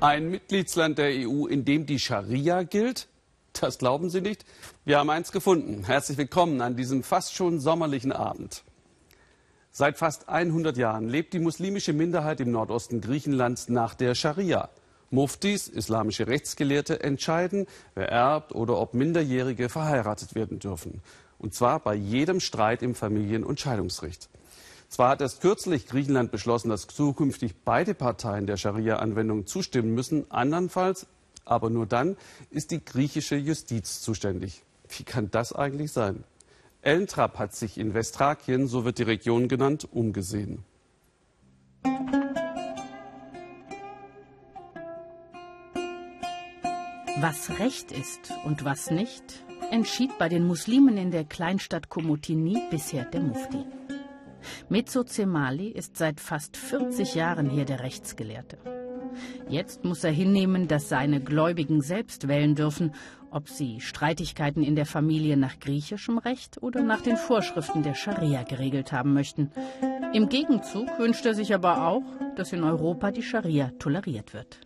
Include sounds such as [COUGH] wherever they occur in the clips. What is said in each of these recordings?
Ein Mitgliedsland der EU, in dem die Scharia gilt? Das glauben Sie nicht? Wir haben eins gefunden. Herzlich willkommen an diesem fast schon sommerlichen Abend. Seit fast 100 Jahren lebt die muslimische Minderheit im Nordosten Griechenlands nach der Scharia. Muftis, islamische Rechtsgelehrte, entscheiden, wer erbt oder ob Minderjährige verheiratet werden dürfen. Und zwar bei jedem Streit im Familien- und Scheidungsrecht. Zwar hat erst kürzlich Griechenland beschlossen, dass zukünftig beide Parteien der Scharia-Anwendung zustimmen müssen. Andernfalls, aber nur dann, ist die griechische Justiz zuständig. Wie kann das eigentlich sein? Ellen hat sich in Westthrakien, so wird die Region genannt, umgesehen. Was Recht ist und was nicht, entschied bei den Muslimen in der Kleinstadt Komotini bisher der Mufti. Mezzo Cemali ist seit fast 40 Jahren hier der Rechtsgelehrte. Jetzt muss er hinnehmen, dass seine Gläubigen selbst wählen dürfen, ob sie Streitigkeiten in der Familie nach griechischem Recht oder nach den Vorschriften der Scharia geregelt haben möchten. Im Gegenzug wünscht er sich aber auch, dass in Europa die Scharia toleriert wird.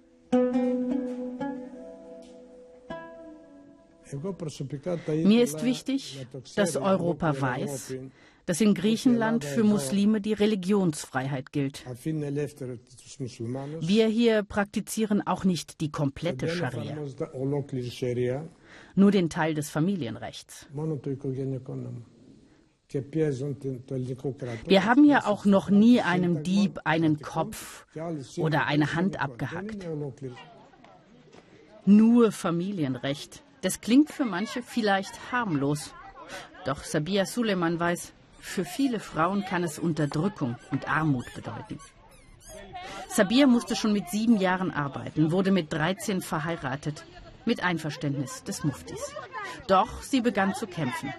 Mir ist wichtig, dass Europa weiß, dass in Griechenland für Muslime die Religionsfreiheit gilt. Wir hier praktizieren auch nicht die komplette Scharia, nur den Teil des Familienrechts. Wir haben ja auch noch nie einem Dieb einen Kopf oder eine Hand abgehackt. Nur Familienrecht. Das klingt für manche vielleicht harmlos. Doch Sabia Suleiman weiß, für viele Frauen kann es Unterdrückung und Armut bedeuten. Sabir musste schon mit sieben Jahren arbeiten, wurde mit 13 verheiratet, mit Einverständnis des Muftis. Doch sie begann zu kämpfen.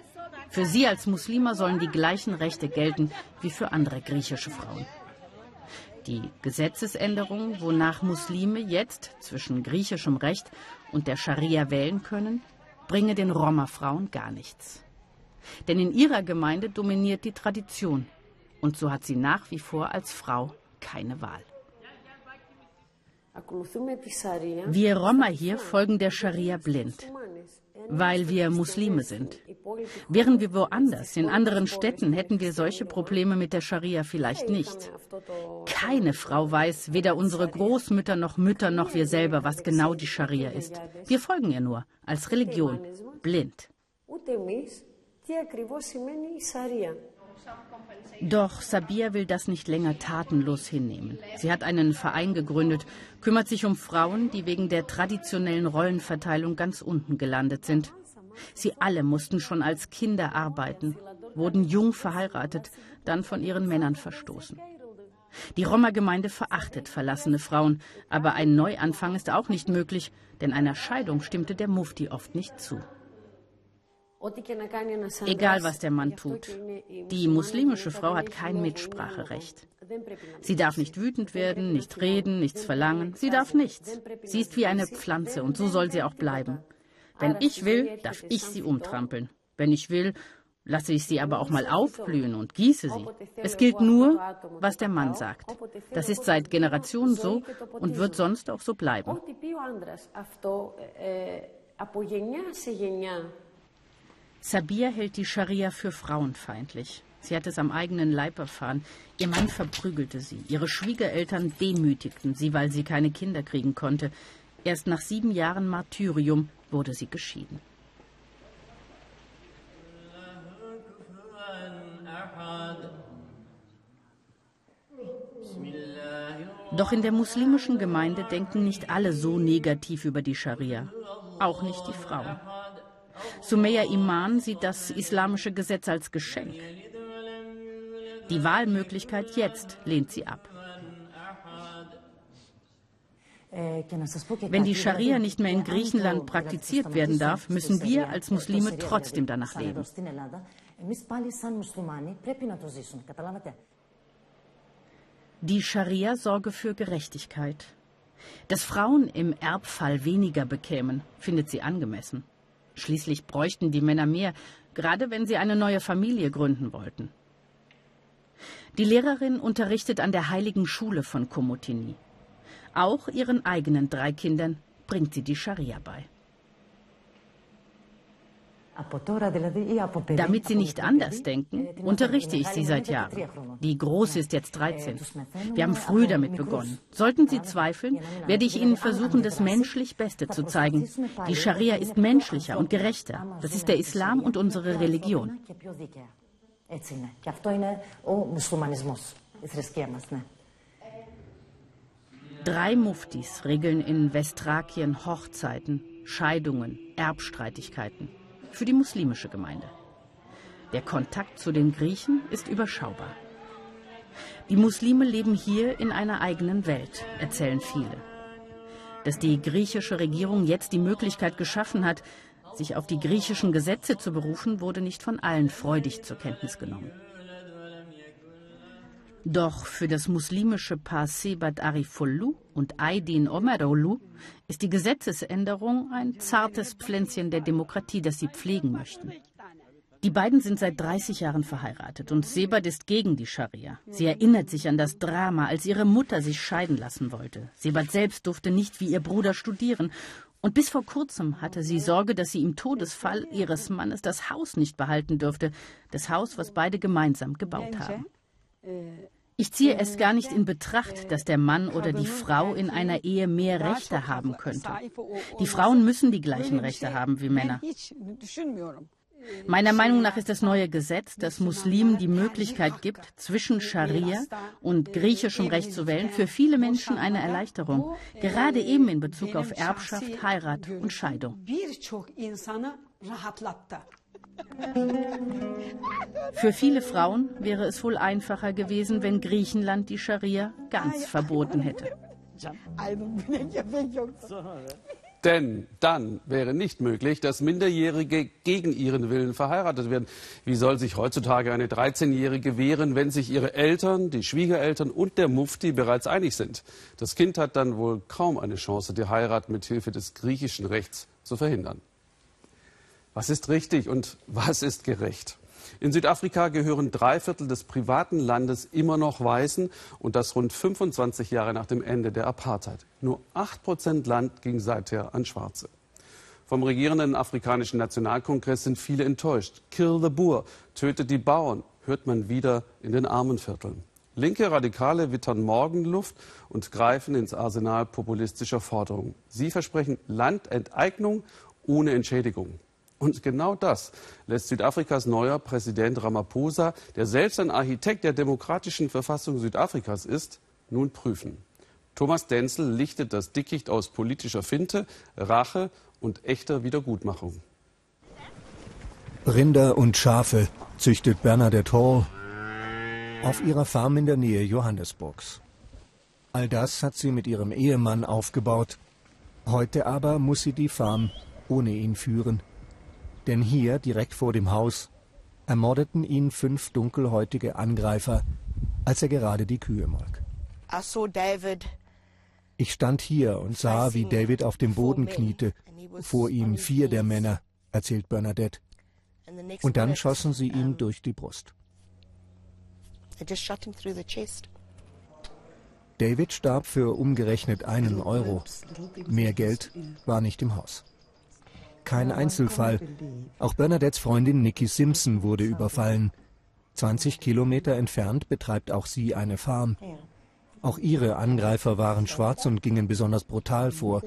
Für sie als Muslima sollen die gleichen Rechte gelten wie für andere griechische Frauen. Die Gesetzesänderung, wonach Muslime jetzt zwischen griechischem Recht und der Scharia wählen können, bringe den Roma-Frauen gar nichts. Denn in ihrer Gemeinde dominiert die Tradition. Und so hat sie nach wie vor als Frau keine Wahl. Wir Roma hier folgen der Scharia blind, weil wir Muslime sind. Wären wir woanders, in anderen Städten, hätten wir solche Probleme mit der Scharia vielleicht nicht. Keine Frau weiß, weder unsere Großmütter noch Mütter noch wir selber, was genau die Scharia ist. Wir folgen ihr nur, als Religion, blind. Doch Sabia will das nicht länger tatenlos hinnehmen. Sie hat einen Verein gegründet, kümmert sich um Frauen, die wegen der traditionellen Rollenverteilung ganz unten gelandet sind. Sie alle mussten schon als Kinder arbeiten, wurden jung verheiratet, dann von ihren Männern verstoßen. Die Roma-Gemeinde verachtet verlassene Frauen, aber ein Neuanfang ist auch nicht möglich, denn einer Scheidung stimmte der Mufti oft nicht zu. Egal, was der Mann tut. Die muslimische Frau hat kein Mitspracherecht. Sie darf nicht wütend werden, nicht reden, nichts verlangen. Sie darf nichts. Sie ist wie eine Pflanze und so soll sie auch bleiben. Wenn ich will, darf ich sie umtrampeln. Wenn ich will, lasse ich sie aber auch mal aufblühen und gieße sie. Es gilt nur, was der Mann sagt. Das ist seit Generationen so und wird sonst auch so bleiben. Sabir hält die Scharia für frauenfeindlich. Sie hat es am eigenen Leib erfahren. Ihr Mann verprügelte sie. Ihre Schwiegereltern demütigten sie, weil sie keine Kinder kriegen konnte. Erst nach sieben Jahren Martyrium wurde sie geschieden. Doch in der muslimischen Gemeinde denken nicht alle so negativ über die Scharia. Auch nicht die Frauen. Sumeya Iman sieht das islamische Gesetz als Geschenk. Die Wahlmöglichkeit jetzt lehnt sie ab. Wenn die Scharia nicht mehr in Griechenland praktiziert werden darf, müssen wir als Muslime trotzdem danach leben. Die Scharia sorge für Gerechtigkeit. Dass Frauen im Erbfall weniger bekämen, findet sie angemessen. Schließlich bräuchten die Männer mehr, gerade wenn sie eine neue Familie gründen wollten. Die Lehrerin unterrichtet an der Heiligen Schule von Komotini. Auch ihren eigenen drei Kindern bringt sie die Scharia bei. Damit sie nicht anders denken, unterrichte ich sie seit Jahren. Die Große ist jetzt 13. Wir haben früh damit begonnen. Sollten Sie zweifeln, werde ich Ihnen versuchen, das menschlich Beste zu zeigen. Die Scharia ist menschlicher und gerechter. Das ist der Islam und unsere Religion. Drei Muftis regeln in Westthrakien Hochzeiten, Scheidungen, Erbstreitigkeiten für die muslimische Gemeinde. Der Kontakt zu den Griechen ist überschaubar. Die Muslime leben hier in einer eigenen Welt, erzählen viele. Dass die griechische Regierung jetzt die Möglichkeit geschaffen hat, sich auf die griechischen Gesetze zu berufen, wurde nicht von allen freudig zur Kenntnis genommen. Doch für das muslimische Paar Sebat Arifullu und Aydin Omerolu ist die Gesetzesänderung ein zartes Pflänzchen der Demokratie, das sie pflegen möchten. Die beiden sind seit 30 Jahren verheiratet und Sebat ist gegen die Scharia. Sie erinnert sich an das Drama, als ihre Mutter sich scheiden lassen wollte. Sebat selbst durfte nicht wie ihr Bruder studieren und bis vor kurzem hatte sie Sorge, dass sie im Todesfall ihres Mannes das Haus nicht behalten dürfte, das Haus, was beide gemeinsam gebaut haben. Ich ziehe es gar nicht in Betracht, dass der Mann oder die Frau in einer Ehe mehr Rechte haben könnte. Die Frauen müssen die gleichen Rechte haben wie Männer. Meiner Meinung nach ist das neue Gesetz, das Muslimen die Möglichkeit gibt, zwischen Scharia und griechischem Recht zu wählen, für viele Menschen eine Erleichterung, gerade eben in Bezug auf Erbschaft, Heirat und Scheidung. Für viele Frauen wäre es wohl einfacher gewesen, wenn Griechenland die Scharia ganz verboten hätte. Denn dann wäre nicht möglich, dass Minderjährige gegen ihren Willen verheiratet werden. Wie soll sich heutzutage eine 13-Jährige wehren, wenn sich ihre Eltern, die Schwiegereltern und der Mufti bereits einig sind? Das Kind hat dann wohl kaum eine Chance, die Heirat mit Hilfe des griechischen Rechts zu verhindern. Was ist richtig und [LAUGHS] was ist gerecht? In Südafrika gehören drei Viertel des privaten Landes immer noch Weißen und das rund 25 Jahre nach dem Ende der Apartheid. Nur 8 Prozent Land ging seither an Schwarze. Vom regierenden afrikanischen Nationalkongress sind viele enttäuscht. Kill the Boer, tötet die Bauern, hört man wieder in den Armenvierteln. Linke Radikale wittern Morgenluft und greifen ins Arsenal populistischer Forderungen. Sie versprechen Landenteignung ohne Entschädigung. Und genau das lässt Südafrikas neuer Präsident Ramaphosa, der selbst ein Architekt der demokratischen Verfassung Südafrikas ist, nun prüfen. Thomas Denzel lichtet das Dickicht aus politischer Finte, Rache und echter Wiedergutmachung. Rinder und Schafe züchtet Bernadette Hall auf ihrer Farm in der Nähe Johannesburgs. All das hat sie mit ihrem Ehemann aufgebaut. Heute aber muss sie die Farm ohne ihn führen. Denn hier, direkt vor dem Haus, ermordeten ihn fünf dunkelhäutige Angreifer, als er gerade die Kühe molk. Ich stand hier und sah, wie David auf dem Boden kniete, vor ihm vier der Männer, erzählt Bernadette. Und dann schossen sie ihm durch die Brust. David starb für umgerechnet einen Euro. Mehr Geld war nicht im Haus kein Einzelfall. Auch Bernadettes Freundin Nikki Simpson wurde überfallen. 20 Kilometer entfernt betreibt auch sie eine Farm. Auch ihre Angreifer waren schwarz und gingen besonders brutal vor.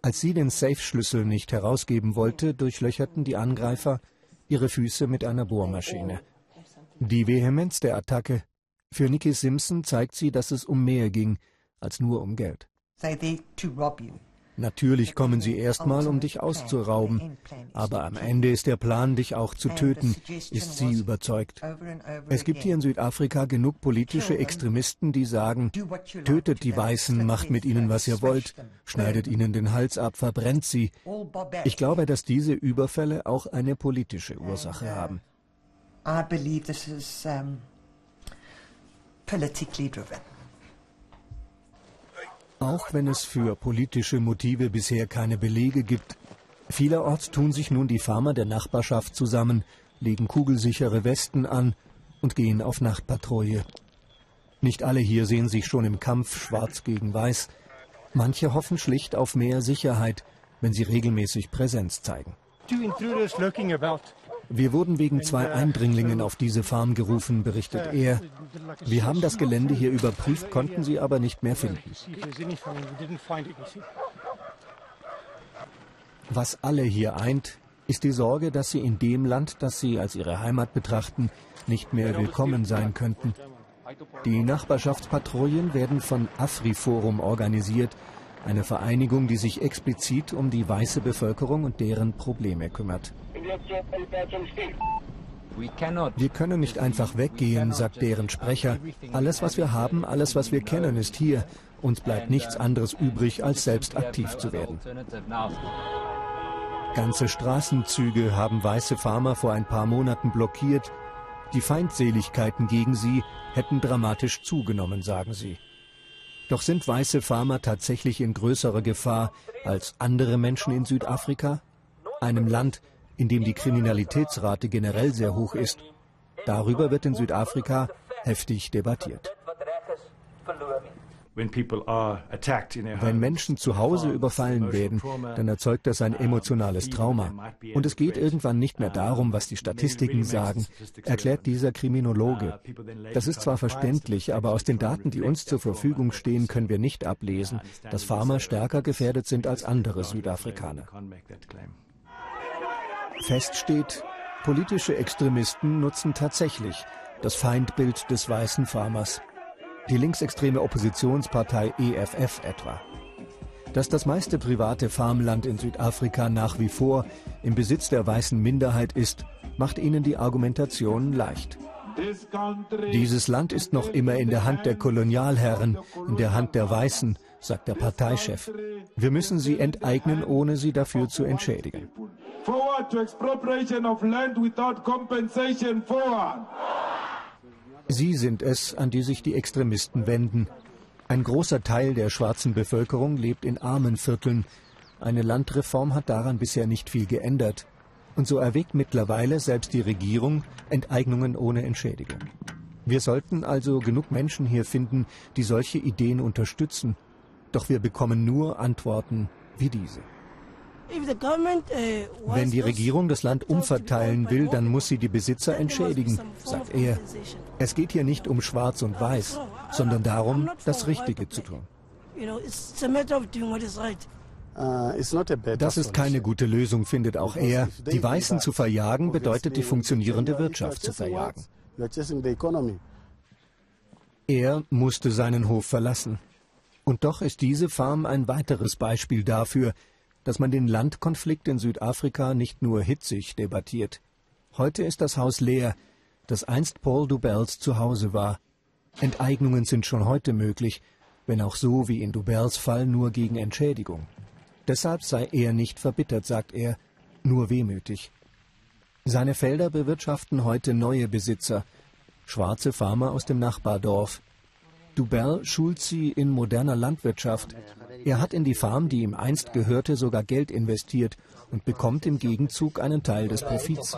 Als sie den Safe-Schlüssel nicht herausgeben wollte, durchlöcherten die Angreifer ihre Füße mit einer Bohrmaschine. Die Vehemenz der Attacke. Für Nikki Simpson zeigt sie, dass es um mehr ging als nur um Geld. Natürlich kommen sie erstmal, um dich auszurauben, aber am Ende ist der Plan, dich auch zu töten, ist sie überzeugt. Es gibt hier in Südafrika genug politische Extremisten, die sagen, tötet die Weißen, macht mit ihnen, was ihr wollt, schneidet ihnen den Hals ab, verbrennt sie. Ich glaube, dass diese Überfälle auch eine politische Ursache haben. I believe this is um, politically driven. Auch wenn es für politische Motive bisher keine Belege gibt, vielerorts tun sich nun die Farmer der Nachbarschaft zusammen, legen kugelsichere Westen an und gehen auf Nachtpatrouille. Nicht alle hier sehen sich schon im Kampf schwarz gegen weiß. Manche hoffen schlicht auf mehr Sicherheit, wenn sie regelmäßig Präsenz zeigen. Wir wurden wegen zwei Eindringlingen auf diese Farm gerufen, berichtet er. Wir haben das Gelände hier überprüft, konnten sie aber nicht mehr finden. Was alle hier eint, ist die Sorge, dass sie in dem Land, das sie als ihre Heimat betrachten, nicht mehr willkommen sein könnten. Die Nachbarschaftspatrouillen werden von AfriForum organisiert, eine Vereinigung, die sich explizit um die weiße Bevölkerung und deren Probleme kümmert. Wir können nicht einfach weggehen, sagt deren Sprecher. Alles, was wir haben, alles, was wir kennen, ist hier. Uns bleibt nichts anderes übrig, als selbst aktiv zu werden. Ganze Straßenzüge haben weiße Farmer vor ein paar Monaten blockiert. Die Feindseligkeiten gegen sie hätten dramatisch zugenommen, sagen sie. Doch sind weiße Farmer tatsächlich in größerer Gefahr als andere Menschen in Südafrika? Einem Land, in dem die Kriminalitätsrate generell sehr hoch ist. Darüber wird in Südafrika heftig debattiert. Wenn Menschen zu Hause überfallen werden, dann erzeugt das ein emotionales Trauma. Und es geht irgendwann nicht mehr darum, was die Statistiken sagen, erklärt dieser Kriminologe. Das ist zwar verständlich, aber aus den Daten, die uns zur Verfügung stehen, können wir nicht ablesen, dass Farmer stärker gefährdet sind als andere Südafrikaner. Fest steht, politische Extremisten nutzen tatsächlich das Feindbild des weißen Farmers die linksextreme Oppositionspartei EFF etwa. Dass das meiste private Farmland in Südafrika nach wie vor im Besitz der weißen Minderheit ist, macht ihnen die Argumentation leicht. Dieses Land ist noch immer in der Hand der Kolonialherren, in der Hand der Weißen, sagt der Parteichef. Wir müssen sie enteignen, ohne sie dafür zu entschädigen. Sie sind es, an die sich die Extremisten wenden. Ein großer Teil der schwarzen Bevölkerung lebt in armen Vierteln. Eine Landreform hat daran bisher nicht viel geändert. Und so erwägt mittlerweile selbst die Regierung Enteignungen ohne Entschädigung. Wir sollten also genug Menschen hier finden, die solche Ideen unterstützen. Doch wir bekommen nur Antworten wie diese. Uh, Wenn die Regierung das Land umverteilen will, dann muss sie die Besitzer entschädigen, sagt er. Es geht hier nicht um Schwarz und Weiß, sondern darum, das Richtige zu tun. Uh, das ist keine gute Lösung, findet auch er. Die Weißen zu verjagen bedeutet die funktionierende Wirtschaft zu verjagen. Er musste seinen Hof verlassen. Und doch ist diese Farm ein weiteres Beispiel dafür, dass man den Landkonflikt in Südafrika nicht nur hitzig debattiert. Heute ist das Haus leer, das einst Paul Dubels Zuhause war. Enteignungen sind schon heute möglich, wenn auch so wie in Dubels Fall nur gegen Entschädigung. Deshalb sei er nicht verbittert, sagt er, nur wehmütig. Seine Felder bewirtschaften heute neue Besitzer, schwarze Farmer aus dem Nachbardorf. Dubel schult sie in moderner Landwirtschaft, er hat in die Farm, die ihm einst gehörte, sogar Geld investiert und bekommt im Gegenzug einen Teil des Profits.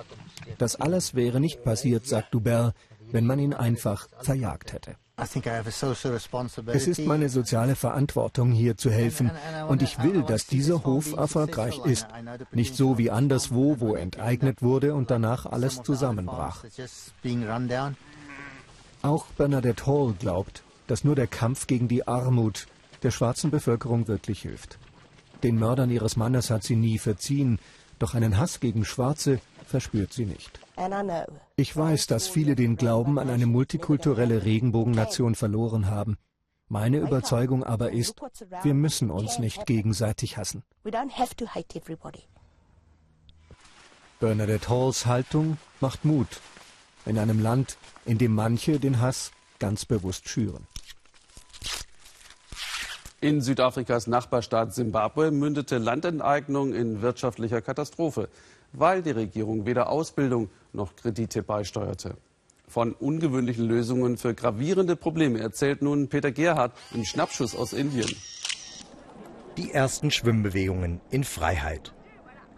Das alles wäre nicht passiert, sagt Dubel, wenn man ihn einfach verjagt hätte. Es ist meine soziale Verantwortung, hier zu helfen. Und ich will, dass dieser Hof erfolgreich ist. Nicht so wie anderswo, wo enteignet wurde und danach alles zusammenbrach. Auch Bernadette Hall glaubt, dass nur der Kampf gegen die Armut, der schwarzen Bevölkerung wirklich hilft. Den Mördern ihres Mannes hat sie nie verziehen, doch einen Hass gegen Schwarze verspürt sie nicht. Ich weiß, dass viele den Glauben an eine multikulturelle Regenbogennation verloren haben. Meine Überzeugung aber ist, wir müssen uns nicht gegenseitig hassen. Bernadette Halls Haltung macht Mut in einem Land, in dem manche den Hass ganz bewusst schüren. In Südafrikas Nachbarstaat Simbabwe mündete Landenteignung in wirtschaftlicher Katastrophe, weil die Regierung weder Ausbildung noch Kredite beisteuerte. Von ungewöhnlichen Lösungen für gravierende Probleme erzählt nun Peter Gerhardt im Schnappschuss aus Indien. Die ersten Schwimmbewegungen in Freiheit.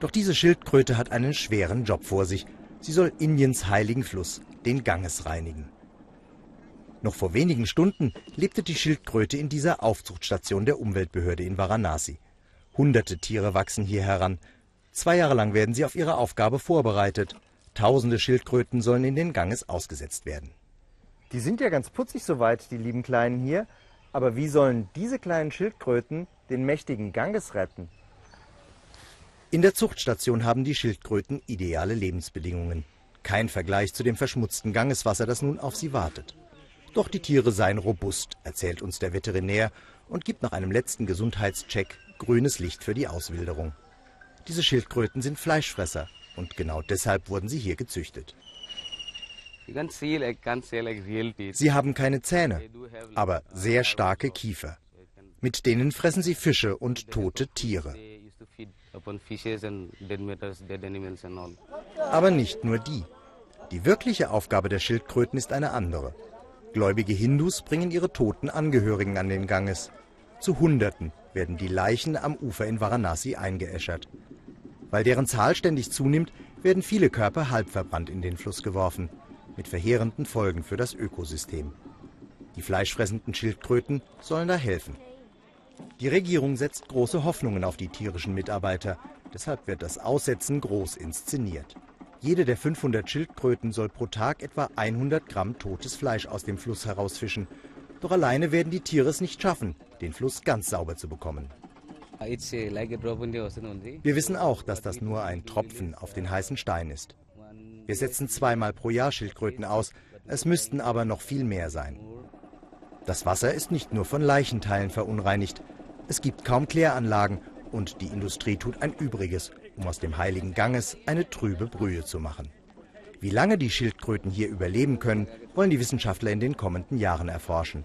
Doch diese Schildkröte hat einen schweren Job vor sich. Sie soll Indiens heiligen Fluss, den Ganges reinigen. Noch vor wenigen Stunden lebte die Schildkröte in dieser Aufzuchtstation der Umweltbehörde in Varanasi. Hunderte Tiere wachsen hier heran. Zwei Jahre lang werden sie auf ihre Aufgabe vorbereitet. Tausende Schildkröten sollen in den Ganges ausgesetzt werden. Die sind ja ganz putzig soweit, die lieben Kleinen hier. Aber wie sollen diese kleinen Schildkröten den mächtigen Ganges retten? In der Zuchtstation haben die Schildkröten ideale Lebensbedingungen. Kein Vergleich zu dem verschmutzten Gangeswasser, das nun auf sie wartet. Doch die Tiere seien robust, erzählt uns der Veterinär und gibt nach einem letzten Gesundheitscheck grünes Licht für die Auswilderung. Diese Schildkröten sind Fleischfresser und genau deshalb wurden sie hier gezüchtet. Sie haben keine Zähne, aber sehr starke Kiefer. Mit denen fressen sie Fische und tote Tiere. Aber nicht nur die. Die wirkliche Aufgabe der Schildkröten ist eine andere. Gläubige Hindus bringen ihre toten Angehörigen an den Ganges. Zu Hunderten werden die Leichen am Ufer in Varanasi eingeäschert. Weil deren Zahl ständig zunimmt, werden viele Körper halb verbrannt in den Fluss geworfen mit verheerenden Folgen für das Ökosystem. Die fleischfressenden Schildkröten sollen da helfen. Die Regierung setzt große Hoffnungen auf die tierischen Mitarbeiter. Deshalb wird das Aussetzen groß inszeniert. Jede der 500 Schildkröten soll pro Tag etwa 100 Gramm totes Fleisch aus dem Fluss herausfischen. Doch alleine werden die Tiere es nicht schaffen, den Fluss ganz sauber zu bekommen. Wir wissen auch, dass das nur ein Tropfen auf den heißen Stein ist. Wir setzen zweimal pro Jahr Schildkröten aus, es müssten aber noch viel mehr sein. Das Wasser ist nicht nur von Leichenteilen verunreinigt. Es gibt kaum Kläranlagen und die Industrie tut ein Übriges, um aus dem heiligen Ganges eine trübe Brühe zu machen. Wie lange die Schildkröten hier überleben können, wollen die Wissenschaftler in den kommenden Jahren erforschen.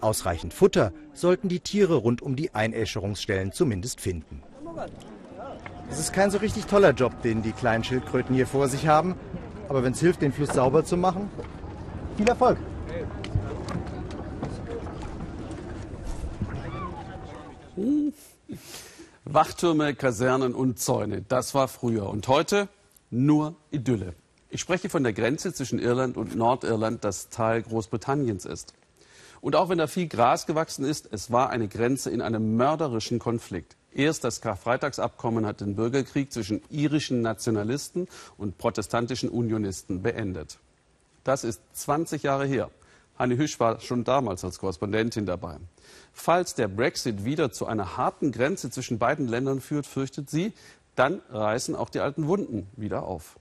Ausreichend Futter sollten die Tiere rund um die Einäscherungsstellen zumindest finden. Es ist kein so richtig toller Job, den die kleinen Schildkröten hier vor sich haben. Aber wenn es hilft, den Fluss sauber zu machen, viel Erfolg. Wachtürme, Kasernen und Zäune, das war früher. Und heute nur Idylle. Ich spreche von der Grenze zwischen Irland und Nordirland, das Teil Großbritanniens ist. Und auch wenn da viel Gras gewachsen ist, es war eine Grenze in einem mörderischen Konflikt. Erst das Karfreitagsabkommen hat den Bürgerkrieg zwischen irischen Nationalisten und protestantischen Unionisten beendet. Das ist 20 Jahre her. Hanne Hüsch war schon damals als Korrespondentin dabei. Falls der Brexit wieder zu einer harten Grenze zwischen beiden Ländern führt, fürchtet sie, dann reißen auch die alten Wunden wieder auf.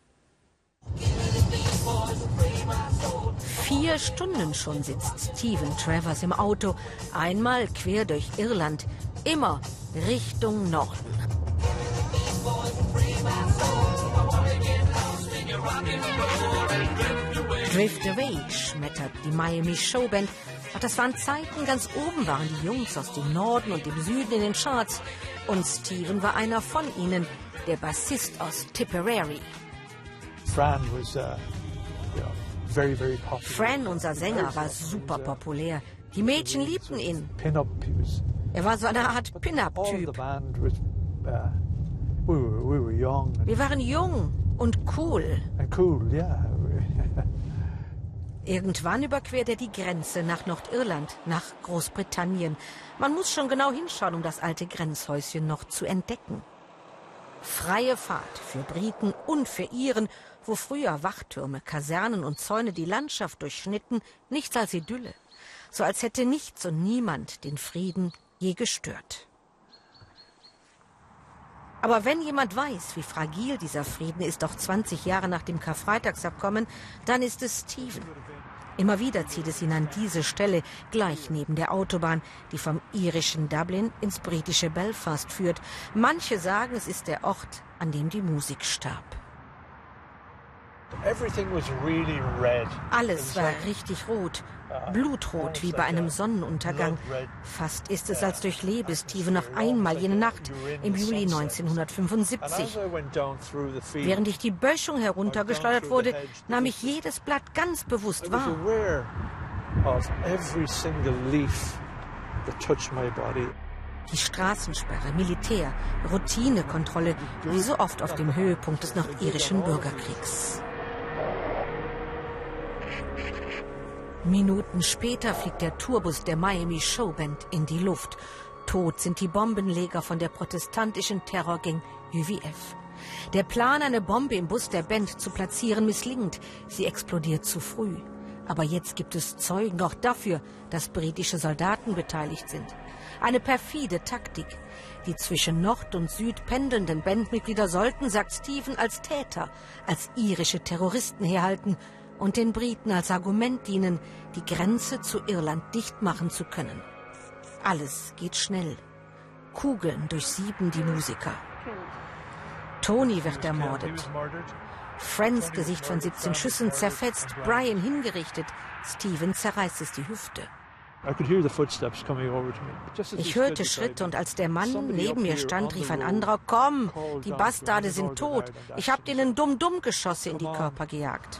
Vier Stunden schon sitzt Stephen Travers im Auto, einmal quer durch Irland, immer Richtung Norden. Drift Away schmettert die Miami Showband. Doch das waren Zeiten, ganz oben waren die Jungs aus dem Norden und dem Süden in den Charts. Und Steven war einer von ihnen, der Bassist aus Tipperary. Fran was, uh, you know, very, very popular. Fran, unser Sänger, war super populär. Die Mädchen liebten ihn. Er war so eine Art Pin-Up-Typ. band was, uh, we were, we were young and, Wir waren jung und cool. cool, yeah. [LAUGHS] Irgendwann überquert er die Grenze nach Nordirland, nach Großbritannien. Man muss schon genau hinschauen, um das alte Grenzhäuschen noch zu entdecken. Freie Fahrt für Briten und für Iren, wo früher Wachtürme, Kasernen und Zäune die Landschaft durchschnitten, nichts als Idylle. So als hätte nichts und niemand den Frieden je gestört. Aber wenn jemand weiß, wie fragil dieser Frieden ist, auch 20 Jahre nach dem Karfreitagsabkommen, dann ist es Stephen. Immer wieder zieht es ihn an diese Stelle, gleich neben der Autobahn, die vom irischen Dublin ins britische Belfast führt. Manche sagen, es ist der Ort, an dem die Musik starb. Alles war richtig rot, blutrot wie bei einem Sonnenuntergang. Fast ist es, als durchlebe Steven noch einmal jene Nacht im Juli And 1975. as I went down through the field, Während ich die Böschung heruntergeschleudert wurde, nahm ich jedes Blatt ganz bewusst wahr. Die Straßensperre, Militär, Routinekontrolle, wie so oft auf dem Höhepunkt des nordirischen Bürgerkriegs. Minuten später fliegt der Tourbus der Miami Showband in die Luft. Tot sind die Bombenleger von der protestantischen Terrorgang UVF. Der Plan, eine Bombe im Bus der Band zu platzieren, misslingt. Sie explodiert zu früh. Aber jetzt gibt es Zeugen auch dafür, dass britische Soldaten beteiligt sind. Eine perfide Taktik. Die zwischen Nord und Süd pendelnden Bandmitglieder sollten, sagt Stephen, als Täter, als irische Terroristen herhalten und den Briten als Argument dienen, die Grenze zu Irland dicht machen zu können. Alles geht schnell. Kugeln durchsieben die Musiker. Tony wird ermordet. Friends Gesicht von 17 Schüssen zerfetzt, Brian hingerichtet, Steven zerreißt es die Hüfte. Ich hörte Schritte und als der Mann neben mir stand, rief ein anderer, komm, die Bastarde sind tot. Ich habe denen Dumm-Dumm-Geschosse in die Körper gejagt.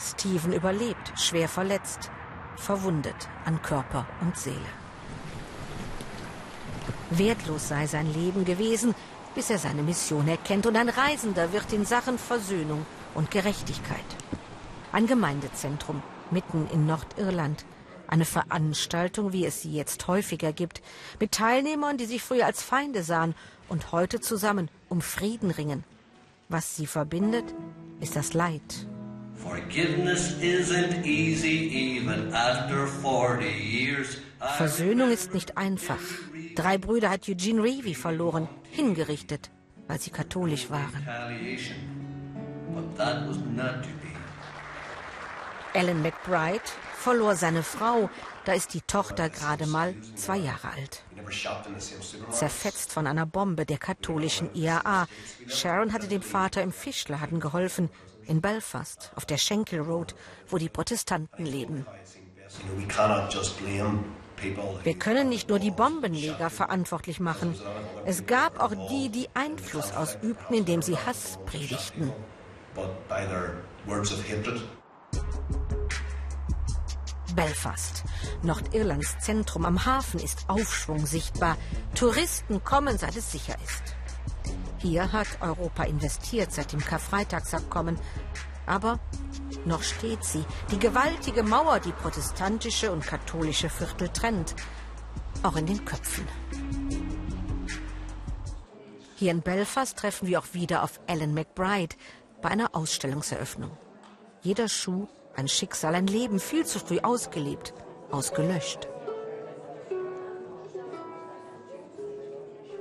Steven überlebt, schwer verletzt, verwundet an Körper und Seele. Wertlos sei sein Leben gewesen, bis er seine Mission erkennt und ein Reisender wird in Sachen Versöhnung und Gerechtigkeit. Ein Gemeindezentrum mitten in Nordirland. Eine Veranstaltung, wie es sie jetzt häufiger gibt, mit Teilnehmern, die sich früher als Feinde sahen und heute zusammen um Frieden ringen. Was sie verbindet, ist das Leid. Versöhnung ist nicht einfach. Drei Brüder hat Eugene Reevy verloren, hingerichtet, weil sie katholisch waren. Alan McBride verlor seine Frau, da ist die Tochter gerade mal zwei Jahre alt. Zerfetzt von einer Bombe der katholischen IAA. Sharon hatte dem Vater im Fischladen geholfen, in Belfast, auf der Schenkel Road, wo die Protestanten leben. Wir können nicht nur die Bombenleger verantwortlich machen. Es gab auch die, die Einfluss ausübten, indem sie Hass predigten. Belfast. Nordirlands Zentrum am Hafen ist Aufschwung sichtbar. Touristen kommen, seit es sicher ist. Hier hat Europa investiert seit dem Karfreitagsabkommen. Aber noch steht sie, die gewaltige Mauer, die protestantische und katholische Viertel trennt. Auch in den Köpfen. Hier in Belfast treffen wir auch wieder auf Alan McBride bei einer Ausstellungseröffnung. Jeder Schuh ein Schicksal, ein Leben viel zu früh ausgelebt, ausgelöscht.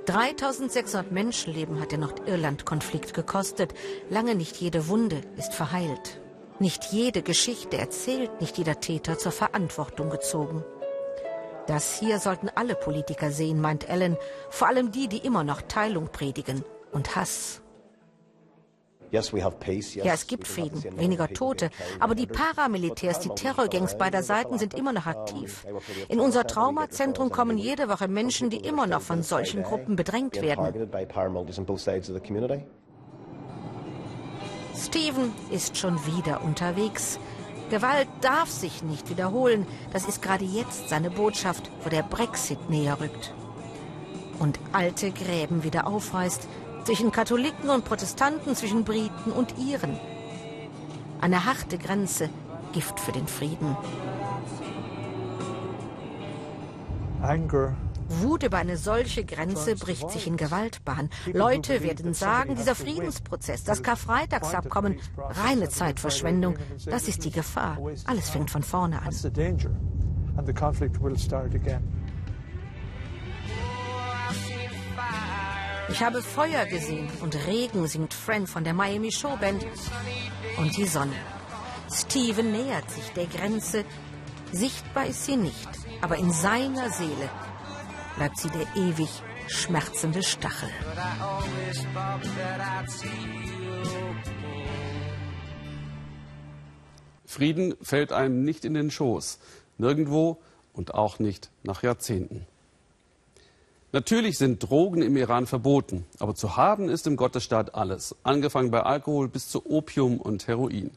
3600 Menschenleben hat der Nordirland-Konflikt gekostet. Lange nicht jede Wunde ist verheilt. Nicht jede Geschichte erzählt, nicht jeder Täter zur Verantwortung gezogen. Das hier sollten alle Politiker sehen, meint Ellen, vor allem die, die immer noch Teilung predigen und Hass. Ja, es gibt Frieden, weniger Tote, aber die Paramilitärs, die Terrorgangs beider Seiten sind immer noch aktiv. In unser Traumazentrum kommen jede Woche Menschen, die immer noch von solchen Gruppen bedrängt werden. Steven ist schon wieder unterwegs. Gewalt darf sich nicht wiederholen. Das ist gerade jetzt seine Botschaft, wo der Brexit näher rückt. Und alte Gräben wieder aufreißt, zwischen Katholiken und Protestanten, zwischen Briten und Iren. Eine harte Grenze, Gift für den Frieden. Anger Wut über eine solche Grenze bricht sich in Gewaltbahn. Leute werden sagen, dieser Friedensprozess, das Karfreitagsabkommen, reine Zeitverschwendung, das ist die Gefahr. Alles fängt von vorne an. Ich habe Feuer gesehen und Regen singt Friend von der Miami Showband und die Sonne. Steven nähert sich der Grenze. Sichtbar ist sie nicht, aber in seiner Seele bleibt sie der ewig schmerzende Stachel. Frieden fällt einem nicht in den Schoß, nirgendwo und auch nicht nach Jahrzehnten. Natürlich sind Drogen im Iran verboten, aber zu haben ist im Gottesstaat alles, angefangen bei Alkohol bis zu Opium und Heroin.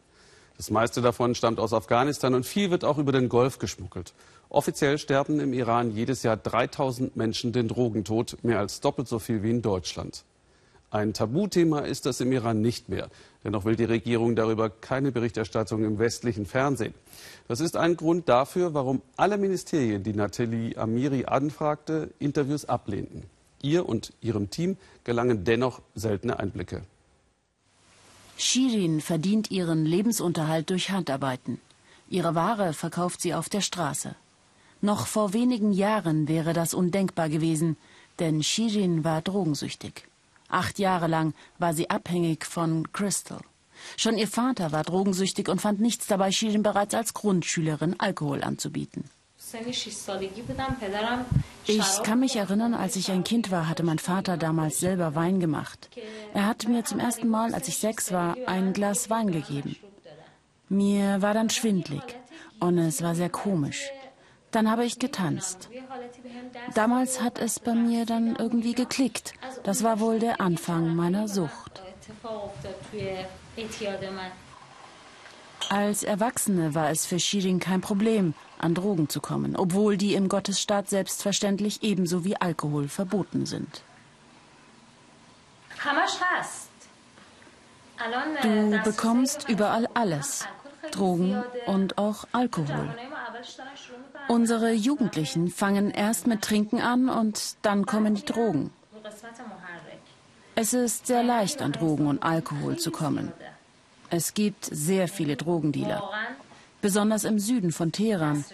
Das meiste davon stammt aus Afghanistan und viel wird auch über den Golf geschmuggelt. Offiziell sterben im Iran jedes Jahr 3000 Menschen den Drogentod, mehr als doppelt so viel wie in Deutschland. Ein Tabuthema ist das im Iran nicht mehr. Dennoch will die Regierung darüber keine Berichterstattung im westlichen Fernsehen. Das ist ein Grund dafür, warum alle Ministerien, die Nathalie Amiri anfragte, Interviews ablehnten. Ihr und ihrem Team gelangen dennoch seltene Einblicke. Shirin verdient ihren Lebensunterhalt durch Handarbeiten. Ihre Ware verkauft sie auf der Straße. Noch vor wenigen Jahren wäre das undenkbar gewesen, denn Shirin war drogensüchtig. Acht Jahre lang war sie abhängig von Crystal. Schon ihr Vater war drogensüchtig und fand nichts dabei, Shirin bereits als Grundschülerin Alkohol anzubieten. Ich kann mich erinnern, als ich ein Kind war, hatte mein Vater damals selber Wein gemacht. Er hat mir zum ersten Mal, als ich sechs war, ein Glas Wein gegeben. Mir war dann schwindlig und es war sehr komisch. Dann habe ich getanzt. Damals hat es bei mir dann irgendwie geklickt. Das war wohl der Anfang meiner Sucht. Als Erwachsene war es für Shirin kein Problem, an Drogen zu kommen, obwohl die im Gottesstaat selbstverständlich ebenso wie Alkohol verboten sind. Du bekommst überall alles, Drogen und auch Alkohol. Unsere Jugendlichen fangen erst mit Trinken an und dann kommen die Drogen. Es ist sehr leicht, an Drogen und Alkohol zu kommen. Es gibt sehr viele Drogendealer, besonders im Süden von Teheran,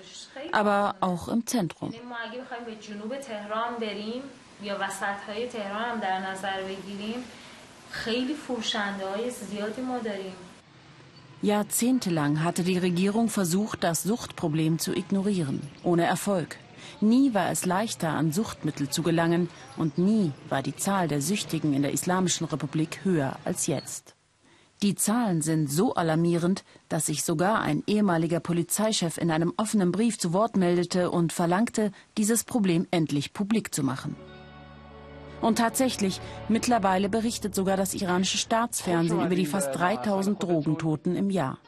aber auch im Zentrum. Jahrzehntelang hatte die Regierung versucht, das Suchtproblem zu ignorieren, ohne Erfolg. Nie war es leichter, an Suchtmittel zu gelangen und nie war die Zahl der Süchtigen in der Islamischen Republik höher als jetzt. Die Zahlen sind so alarmierend, dass sich sogar ein ehemaliger Polizeichef in einem offenen Brief zu Wort meldete und verlangte, dieses Problem endlich publik zu machen. Und tatsächlich, mittlerweile berichtet sogar das iranische Staatsfernsehen über die fast 3000 Drogentoten im Jahr.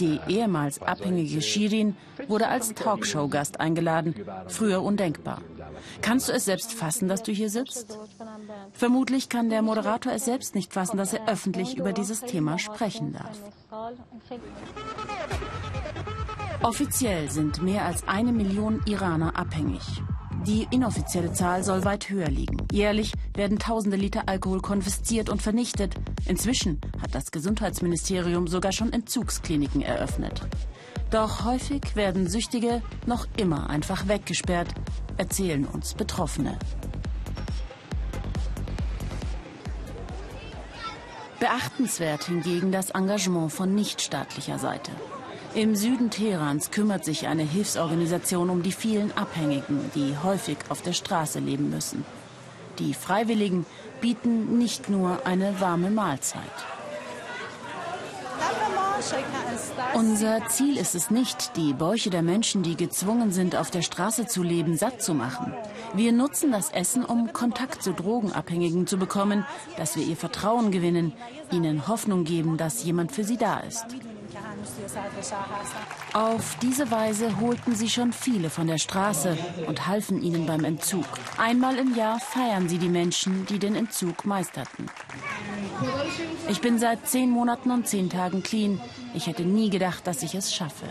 Die ehemals abhängige Shirin wurde als Talkshow-Gast eingeladen. Früher undenkbar. Kannst du es selbst fassen, dass du hier sitzt? Vermutlich kann der Moderator es selbst nicht fassen, dass er öffentlich über dieses Thema sprechen darf. Offiziell sind mehr als eine Million Iraner abhängig. Die inoffizielle Zahl soll weit höher liegen. Jährlich werden tausende Liter Alkohol konfisziert und vernichtet. Inzwischen hat das Gesundheitsministerium sogar schon Entzugskliniken eröffnet. Doch häufig werden Süchtige noch immer einfach weggesperrt, erzählen uns Betroffene. Beachtenswert hingegen das Engagement von nichtstaatlicher Seite. Im Süden Teherans kümmert sich eine Hilfsorganisation um die vielen Abhängigen, die häufig auf der Straße leben müssen. Die Freiwilligen bieten nicht nur eine warme Mahlzeit. Unser Ziel ist es nicht, die Bäuche der Menschen, die gezwungen sind, auf der Straße zu leben, satt zu machen. Wir nutzen das Essen, um Kontakt zu Drogenabhängigen zu bekommen, dass wir ihr Vertrauen gewinnen, ihnen Hoffnung geben, dass jemand für sie da ist. Auf diese Weise holten sie schon viele von der Straße und halfen ihnen beim Entzug. Einmal im Jahr feiern sie die Menschen, die den Entzug meisterten. Ich bin seit zehn Monaten und zehn Tagen clean. Ich hätte nie gedacht, dass ich es schaffe.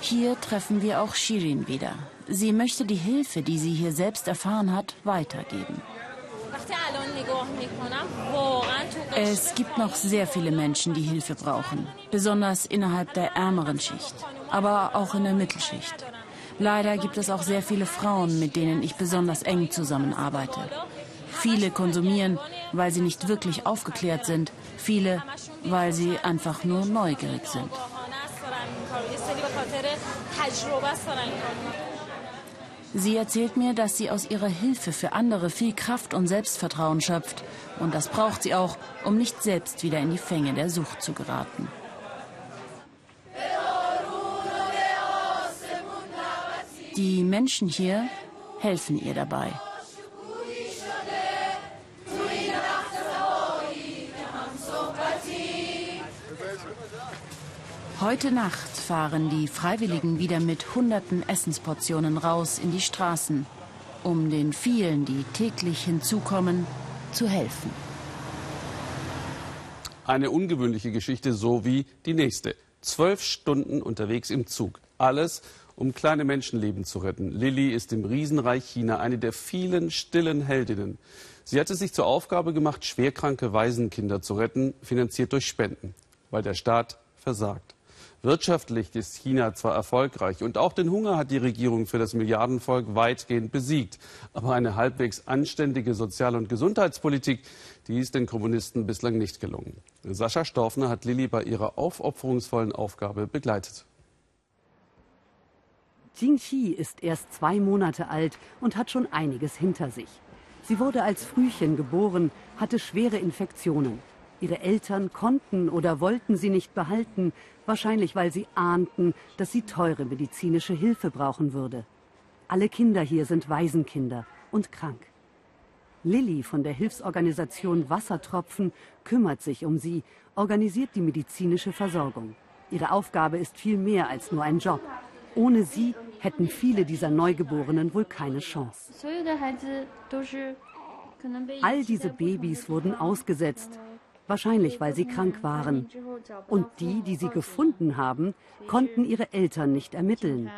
Hier treffen wir auch Shirin wieder. Sie möchte die Hilfe, die sie hier selbst erfahren hat, weitergeben. Es gibt noch sehr viele Menschen, die Hilfe brauchen, besonders innerhalb der ärmeren Schicht, aber auch in der Mittelschicht. Leider gibt es auch sehr viele Frauen, mit denen ich besonders eng zusammenarbeite. Viele konsumieren, weil sie nicht wirklich aufgeklärt sind, viele, weil sie einfach nur neugierig sind. Sie erzählt mir, dass sie aus ihrer Hilfe für andere viel Kraft und Selbstvertrauen schöpft. Und das braucht sie auch, um nicht selbst wieder in die Fänge der Sucht zu geraten. Die Menschen hier helfen ihr dabei. Heute Nacht fahren die Freiwilligen wieder mit hunderten Essensportionen raus in die Straßen, um den vielen, die täglich hinzukommen, zu helfen. Eine ungewöhnliche Geschichte, so wie die nächste. Zwölf Stunden unterwegs im Zug. Alles, um kleine Menschenleben zu retten. Lilly ist im Riesenreich China eine der vielen stillen Heldinnen. Sie hat es sich zur Aufgabe gemacht, schwerkranke Waisenkinder zu retten, finanziert durch Spenden, weil der Staat versagt. Wirtschaftlich ist China zwar erfolgreich und auch den Hunger hat die Regierung für das Milliardenvolk weitgehend besiegt. Aber eine halbwegs anständige Sozial- und Gesundheitspolitik, die ist den Kommunisten bislang nicht gelungen. Sascha Storfner hat Lilly bei ihrer aufopferungsvollen Aufgabe begleitet. Jing Xi ist erst zwei Monate alt und hat schon einiges hinter sich. Sie wurde als Frühchen geboren, hatte schwere Infektionen. Ihre Eltern konnten oder wollten sie nicht behalten, wahrscheinlich weil sie ahnten, dass sie teure medizinische Hilfe brauchen würde. Alle Kinder hier sind Waisenkinder und krank. Lilly von der Hilfsorganisation Wassertropfen kümmert sich um sie, organisiert die medizinische Versorgung. Ihre Aufgabe ist viel mehr als nur ein Job. Ohne sie hätten viele dieser Neugeborenen wohl keine Chance. All diese Babys wurden ausgesetzt, wahrscheinlich weil sie krank waren. Und die, die sie gefunden haben, konnten ihre Eltern nicht ermitteln,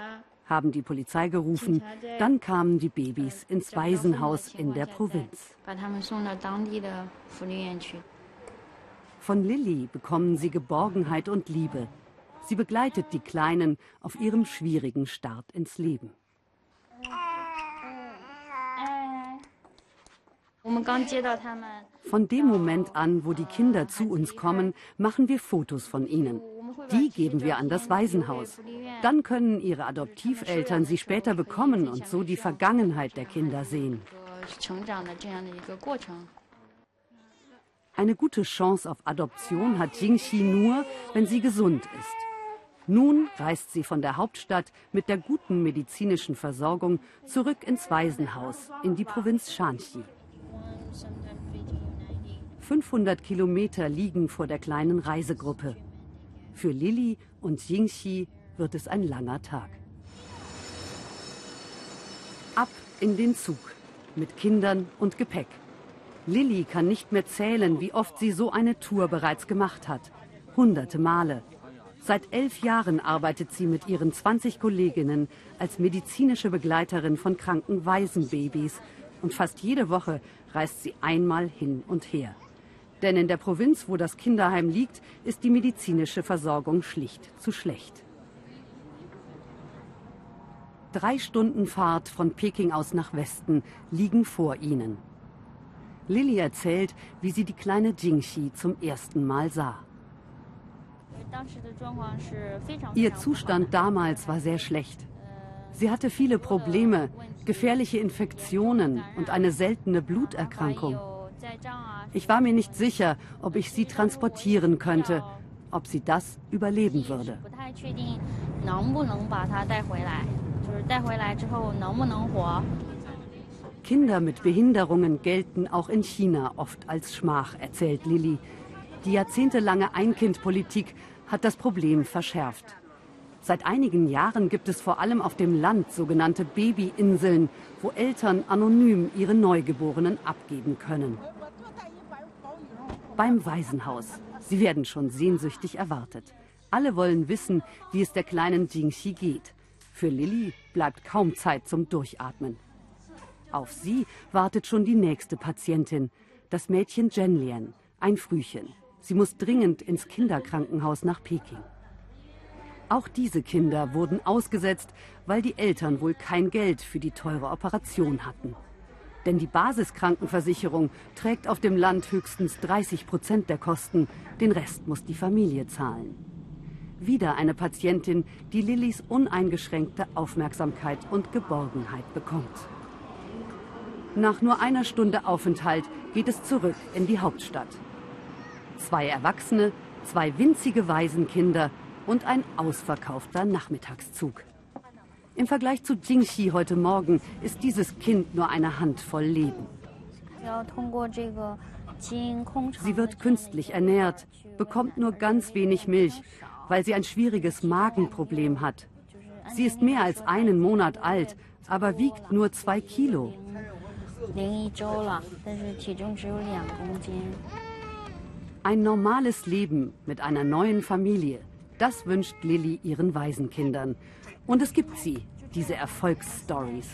haben die Polizei gerufen, dann kamen die Babys ins Waisenhaus in der Provinz. Von Lilly bekommen sie Geborgenheit und Liebe. Sie begleitet die Kleinen auf ihrem schwierigen Start ins Leben. Von dem Moment an, wo die Kinder zu uns kommen, machen wir Fotos von ihnen. Die geben wir an das Waisenhaus. Dann können ihre Adoptiveltern sie später bekommen und so die Vergangenheit der Kinder sehen. Eine gute Chance auf Adoption hat Jingxi nur, wenn sie gesund ist. Nun reist sie von der Hauptstadt mit der guten medizinischen Versorgung zurück ins Waisenhaus in die Provinz Shanxi. 500 Kilometer liegen vor der kleinen Reisegruppe. Für Lilly und Jingxi wird es ein langer Tag. Ab in den Zug mit Kindern und Gepäck. Lilly kann nicht mehr zählen, wie oft sie so eine Tour bereits gemacht hat. Hunderte Male. Seit elf Jahren arbeitet sie mit ihren 20 Kolleginnen als medizinische Begleiterin von kranken Waisenbabys. Und fast jede Woche reist sie einmal hin und her. Denn in der Provinz, wo das Kinderheim liegt, ist die medizinische Versorgung schlicht zu schlecht. Drei Stunden Fahrt von Peking aus nach Westen liegen vor ihnen. Lilly erzählt, wie sie die kleine Jingxi zum ersten Mal sah. Ihr Zustand damals war sehr schlecht. Sie hatte viele Probleme, gefährliche Infektionen und eine seltene Bluterkrankung. Ich war mir nicht sicher, ob ich sie transportieren könnte, ob sie das überleben würde. Kinder mit Behinderungen gelten auch in China oft als Schmach, erzählt Lilly. Die jahrzehntelange Ein-Kind-Politik hat das Problem verschärft. Seit einigen Jahren gibt es vor allem auf dem Land sogenannte Babyinseln, wo Eltern anonym ihre Neugeborenen abgeben können. Beim Waisenhaus. Sie werden schon sehnsüchtig erwartet. Alle wollen wissen, wie es der kleinen Jingxi geht. Für Lilly bleibt kaum Zeit zum Durchatmen. Auf sie wartet schon die nächste Patientin, das Mädchen Zhenlian, ein Frühchen. Sie muss dringend ins Kinderkrankenhaus nach Peking. Auch diese Kinder wurden ausgesetzt, weil die Eltern wohl kein Geld für die teure Operation hatten. Denn die Basiskrankenversicherung trägt auf dem Land höchstens 30 Prozent der Kosten, den Rest muss die Familie zahlen. Wieder eine Patientin, die Lillys uneingeschränkte Aufmerksamkeit und Geborgenheit bekommt. Nach nur einer Stunde Aufenthalt geht es zurück in die Hauptstadt. Zwei Erwachsene, zwei winzige Waisenkinder und ein ausverkaufter Nachmittagszug. Im Vergleich zu Jingxi heute Morgen ist dieses Kind nur eine Handvoll Leben. Sie wird künstlich ernährt, bekommt nur ganz wenig Milch weil sie ein schwieriges Magenproblem hat. Sie ist mehr als einen Monat alt, aber wiegt nur zwei Kilo. Ein normales Leben mit einer neuen Familie, das wünscht Lilly ihren Waisenkindern. Und es gibt sie, diese Erfolgsstories.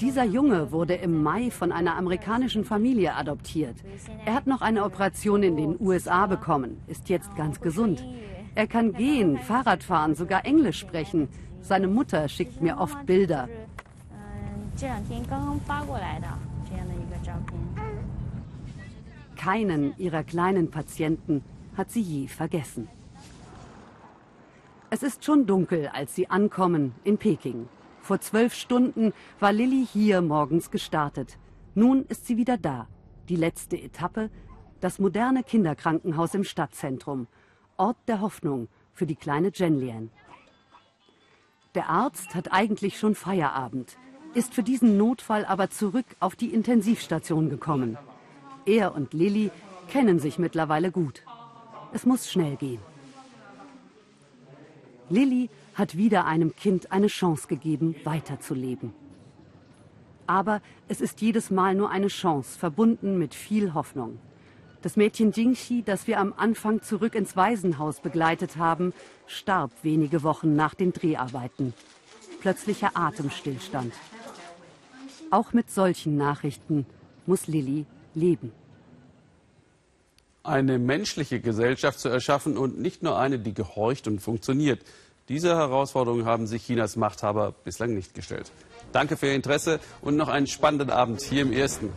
Dieser Junge wurde im Mai von einer amerikanischen Familie adoptiert. Er hat noch eine Operation in den USA bekommen, ist jetzt ganz gesund. Er kann gehen, Fahrrad fahren, sogar Englisch sprechen. Seine Mutter schickt mir oft Bilder. Keinen ihrer kleinen Patienten hat sie je vergessen. Es ist schon dunkel, als sie ankommen in Peking. Vor zwölf Stunden war Lilly hier morgens gestartet. Nun ist sie wieder da. Die letzte Etappe, das moderne Kinderkrankenhaus im Stadtzentrum. Ort der Hoffnung für die kleine Jenlian. Der Arzt hat eigentlich schon Feierabend, ist für diesen Notfall aber zurück auf die Intensivstation gekommen. Er und Lilly kennen sich mittlerweile gut. Es muss schnell gehen. Lilly hat wieder einem Kind eine Chance gegeben, weiterzuleben. Aber es ist jedes Mal nur eine Chance, verbunden mit viel Hoffnung. Das Mädchen Jingxi, das wir am Anfang zurück ins Waisenhaus begleitet haben, starb wenige Wochen nach den Dreharbeiten. Plötzlicher Atemstillstand. Auch mit solchen Nachrichten muss Lilly leben. Eine menschliche Gesellschaft zu erschaffen und nicht nur eine, die gehorcht und funktioniert. Diese Herausforderung haben sich Chinas Machthaber bislang nicht gestellt. Danke für Ihr Interesse und noch einen spannenden Abend hier im Ersten.